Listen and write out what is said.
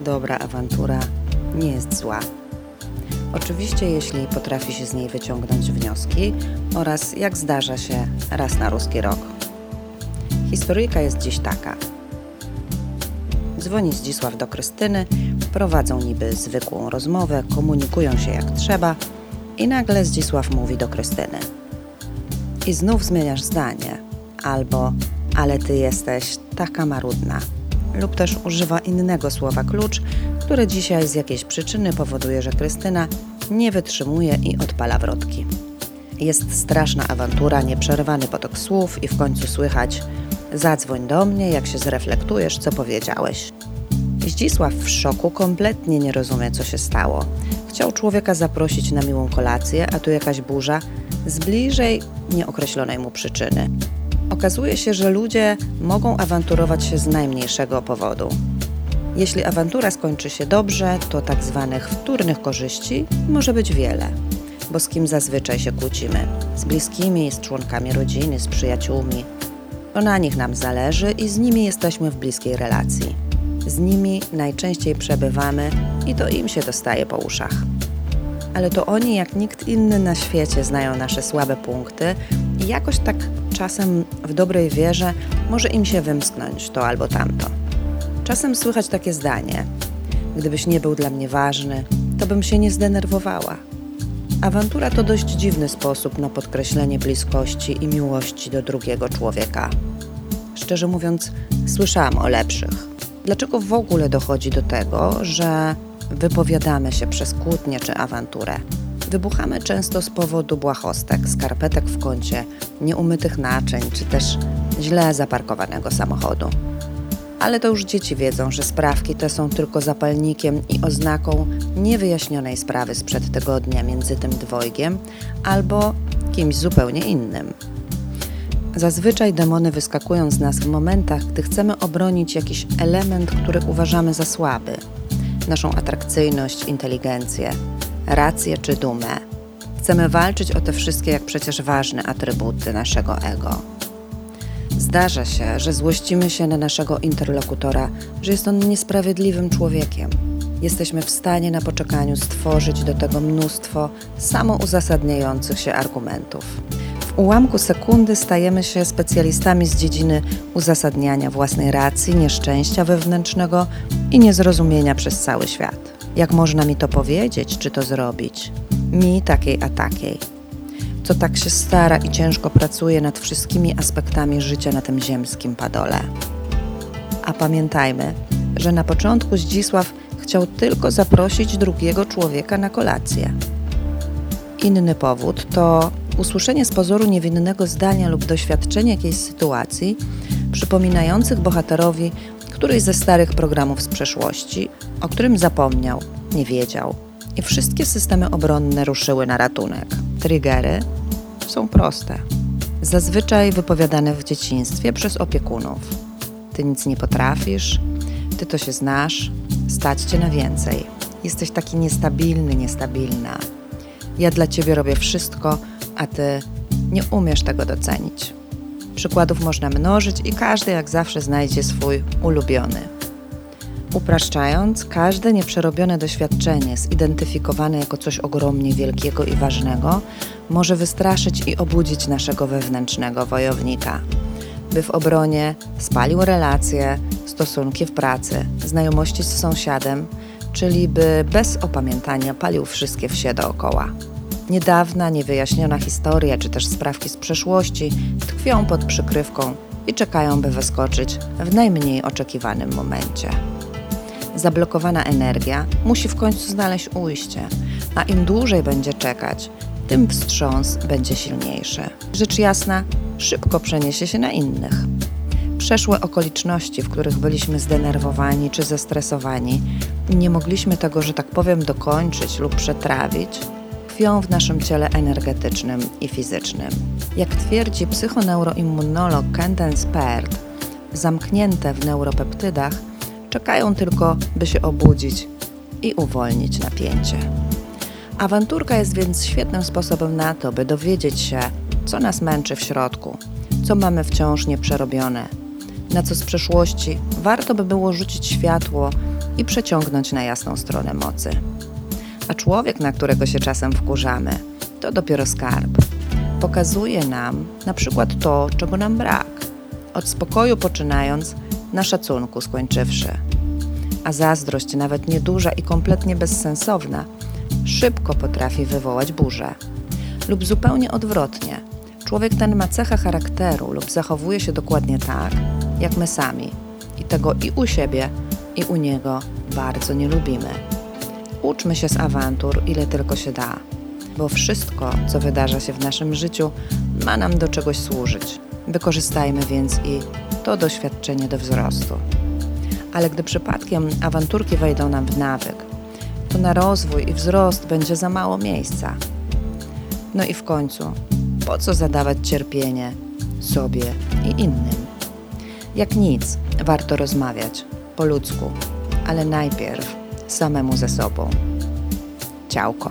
dobra awantura nie jest zła. Oczywiście, jeśli potrafi się z niej wyciągnąć wnioski oraz, jak zdarza się, raz na ruski rok. Historyjka jest dziś taka. Dzwoni Zdzisław do Krystyny, prowadzą niby zwykłą rozmowę, komunikują się jak trzeba i nagle Zdzisław mówi do Krystyny. I znów zmieniasz zdanie, albo ale ty jesteś taka marudna. Lub też używa innego słowa klucz, które dzisiaj z jakiejś przyczyny powoduje, że Krystyna nie wytrzymuje i odpala wrotki. Jest straszna awantura, nieprzerwany potok słów i w końcu słychać Zadzwoń do mnie, jak się zreflektujesz, co powiedziałeś. Zdzisław w szoku kompletnie nie rozumie, co się stało. Chciał człowieka zaprosić na miłą kolację, a tu jakaś burza z bliżej nieokreślonej mu przyczyny. Okazuje się, że ludzie mogą awanturować się z najmniejszego powodu. Jeśli awantura skończy się dobrze, to tak zwanych wtórnych korzyści może być wiele. Bo z kim zazwyczaj się kłócimy? Z bliskimi, z członkami rodziny, z przyjaciółmi. To na nich nam zależy i z nimi jesteśmy w bliskiej relacji. Z nimi najczęściej przebywamy i to im się dostaje po uszach. Ale to oni, jak nikt inny na świecie, znają nasze słabe punkty jakoś tak czasem w dobrej wierze może im się wymsknąć to albo tamto. Czasem słychać takie zdanie: Gdybyś nie był dla mnie ważny, to bym się nie zdenerwowała. Awantura to dość dziwny sposób na podkreślenie bliskości i miłości do drugiego człowieka. Szczerze mówiąc, słyszałam o lepszych. Dlaczego w ogóle dochodzi do tego, że wypowiadamy się przez kłótnię czy awanturę? Wybuchamy często z powodu błahostek, skarpetek w kącie, nieumytych naczyń czy też źle zaparkowanego samochodu. Ale to już dzieci wiedzą, że sprawki te są tylko zapalnikiem i oznaką niewyjaśnionej sprawy sprzed tygodnia między tym dwojgiem albo kimś zupełnie innym. Zazwyczaj demony wyskakują z nas w momentach, gdy chcemy obronić jakiś element, który uważamy za słaby naszą atrakcyjność, inteligencję, rację czy dumę. Chcemy walczyć o te wszystkie, jak przecież ważne atrybuty naszego ego. Zdarza się, że złościmy się na naszego interlokutora, że jest on niesprawiedliwym człowiekiem. Jesteśmy w stanie na poczekaniu stworzyć do tego mnóstwo samouzasadniających się argumentów. W ułamku sekundy stajemy się specjalistami z dziedziny uzasadniania własnej racji, nieszczęścia wewnętrznego i niezrozumienia przez cały świat. Jak można mi to powiedzieć, czy to zrobić? Mi takiej a takiej co tak się stara i ciężko pracuje nad wszystkimi aspektami życia na tym ziemskim padole. A pamiętajmy, że na początku Zdzisław chciał tylko zaprosić drugiego człowieka na kolację. Inny powód to usłyszenie z pozoru niewinnego zdania lub doświadczenie jakiejś sytuacji przypominających bohaterowi któryś ze starych programów z przeszłości, o którym zapomniał, nie wiedział. I wszystkie systemy obronne ruszyły na ratunek. Triggery są proste. Zazwyczaj wypowiadane w dzieciństwie przez opiekunów. Ty nic nie potrafisz, ty to się znasz, stać cię na więcej. Jesteś taki niestabilny, niestabilna. Ja dla ciebie robię wszystko, a ty nie umiesz tego docenić. Przykładów można mnożyć i każdy jak zawsze znajdzie swój ulubiony. Upraszczając, każde nieprzerobione doświadczenie, zidentyfikowane jako coś ogromnie wielkiego i ważnego, może wystraszyć i obudzić naszego wewnętrznego wojownika, by w obronie spalił relacje, stosunki w pracy, znajomości z sąsiadem, czyli by bez opamiętania palił wszystkie wsie dookoła. Niedawna, niewyjaśniona historia czy też sprawki z przeszłości tkwią pod przykrywką i czekają, by wyskoczyć w najmniej oczekiwanym momencie. Zablokowana energia musi w końcu znaleźć ujście, a im dłużej będzie czekać, tym wstrząs będzie silniejszy. Rzecz jasna, szybko przeniesie się na innych. Przeszłe okoliczności, w których byliśmy zdenerwowani czy zestresowani, nie mogliśmy tego, że tak powiem, dokończyć lub przetrawić, tkwią w naszym ciele energetycznym i fizycznym. Jak twierdzi psychoneuroimmunolog Kenton Spert, zamknięte w neuropeptydach czekają tylko, by się obudzić i uwolnić napięcie. Awanturka jest więc świetnym sposobem na to, by dowiedzieć się, co nas męczy w środku, co mamy wciąż nieprzerobione, na co z przeszłości warto by było rzucić światło i przeciągnąć na jasną stronę mocy. A człowiek, na którego się czasem wkurzamy, to dopiero skarb. Pokazuje nam na przykład to, czego nam brak, od spokoju poczynając, na szacunku skończywszy. A zazdrość, nawet nieduża i kompletnie bezsensowna, szybko potrafi wywołać burzę. Lub zupełnie odwrotnie. Człowiek ten ma cechę charakteru lub zachowuje się dokładnie tak, jak my sami. I tego i u siebie, i u niego bardzo nie lubimy. Uczmy się z awantur, ile tylko się da, bo wszystko, co wydarza się w naszym życiu, ma nam do czegoś służyć. Wykorzystajmy więc i to doświadczenie do wzrostu. Ale gdy przypadkiem awanturki wejdą nam w nawyk, to na rozwój i wzrost będzie za mało miejsca. No i w końcu, po co zadawać cierpienie sobie i innym? Jak nic, warto rozmawiać po ludzku, ale najpierw samemu ze sobą. Ciałko.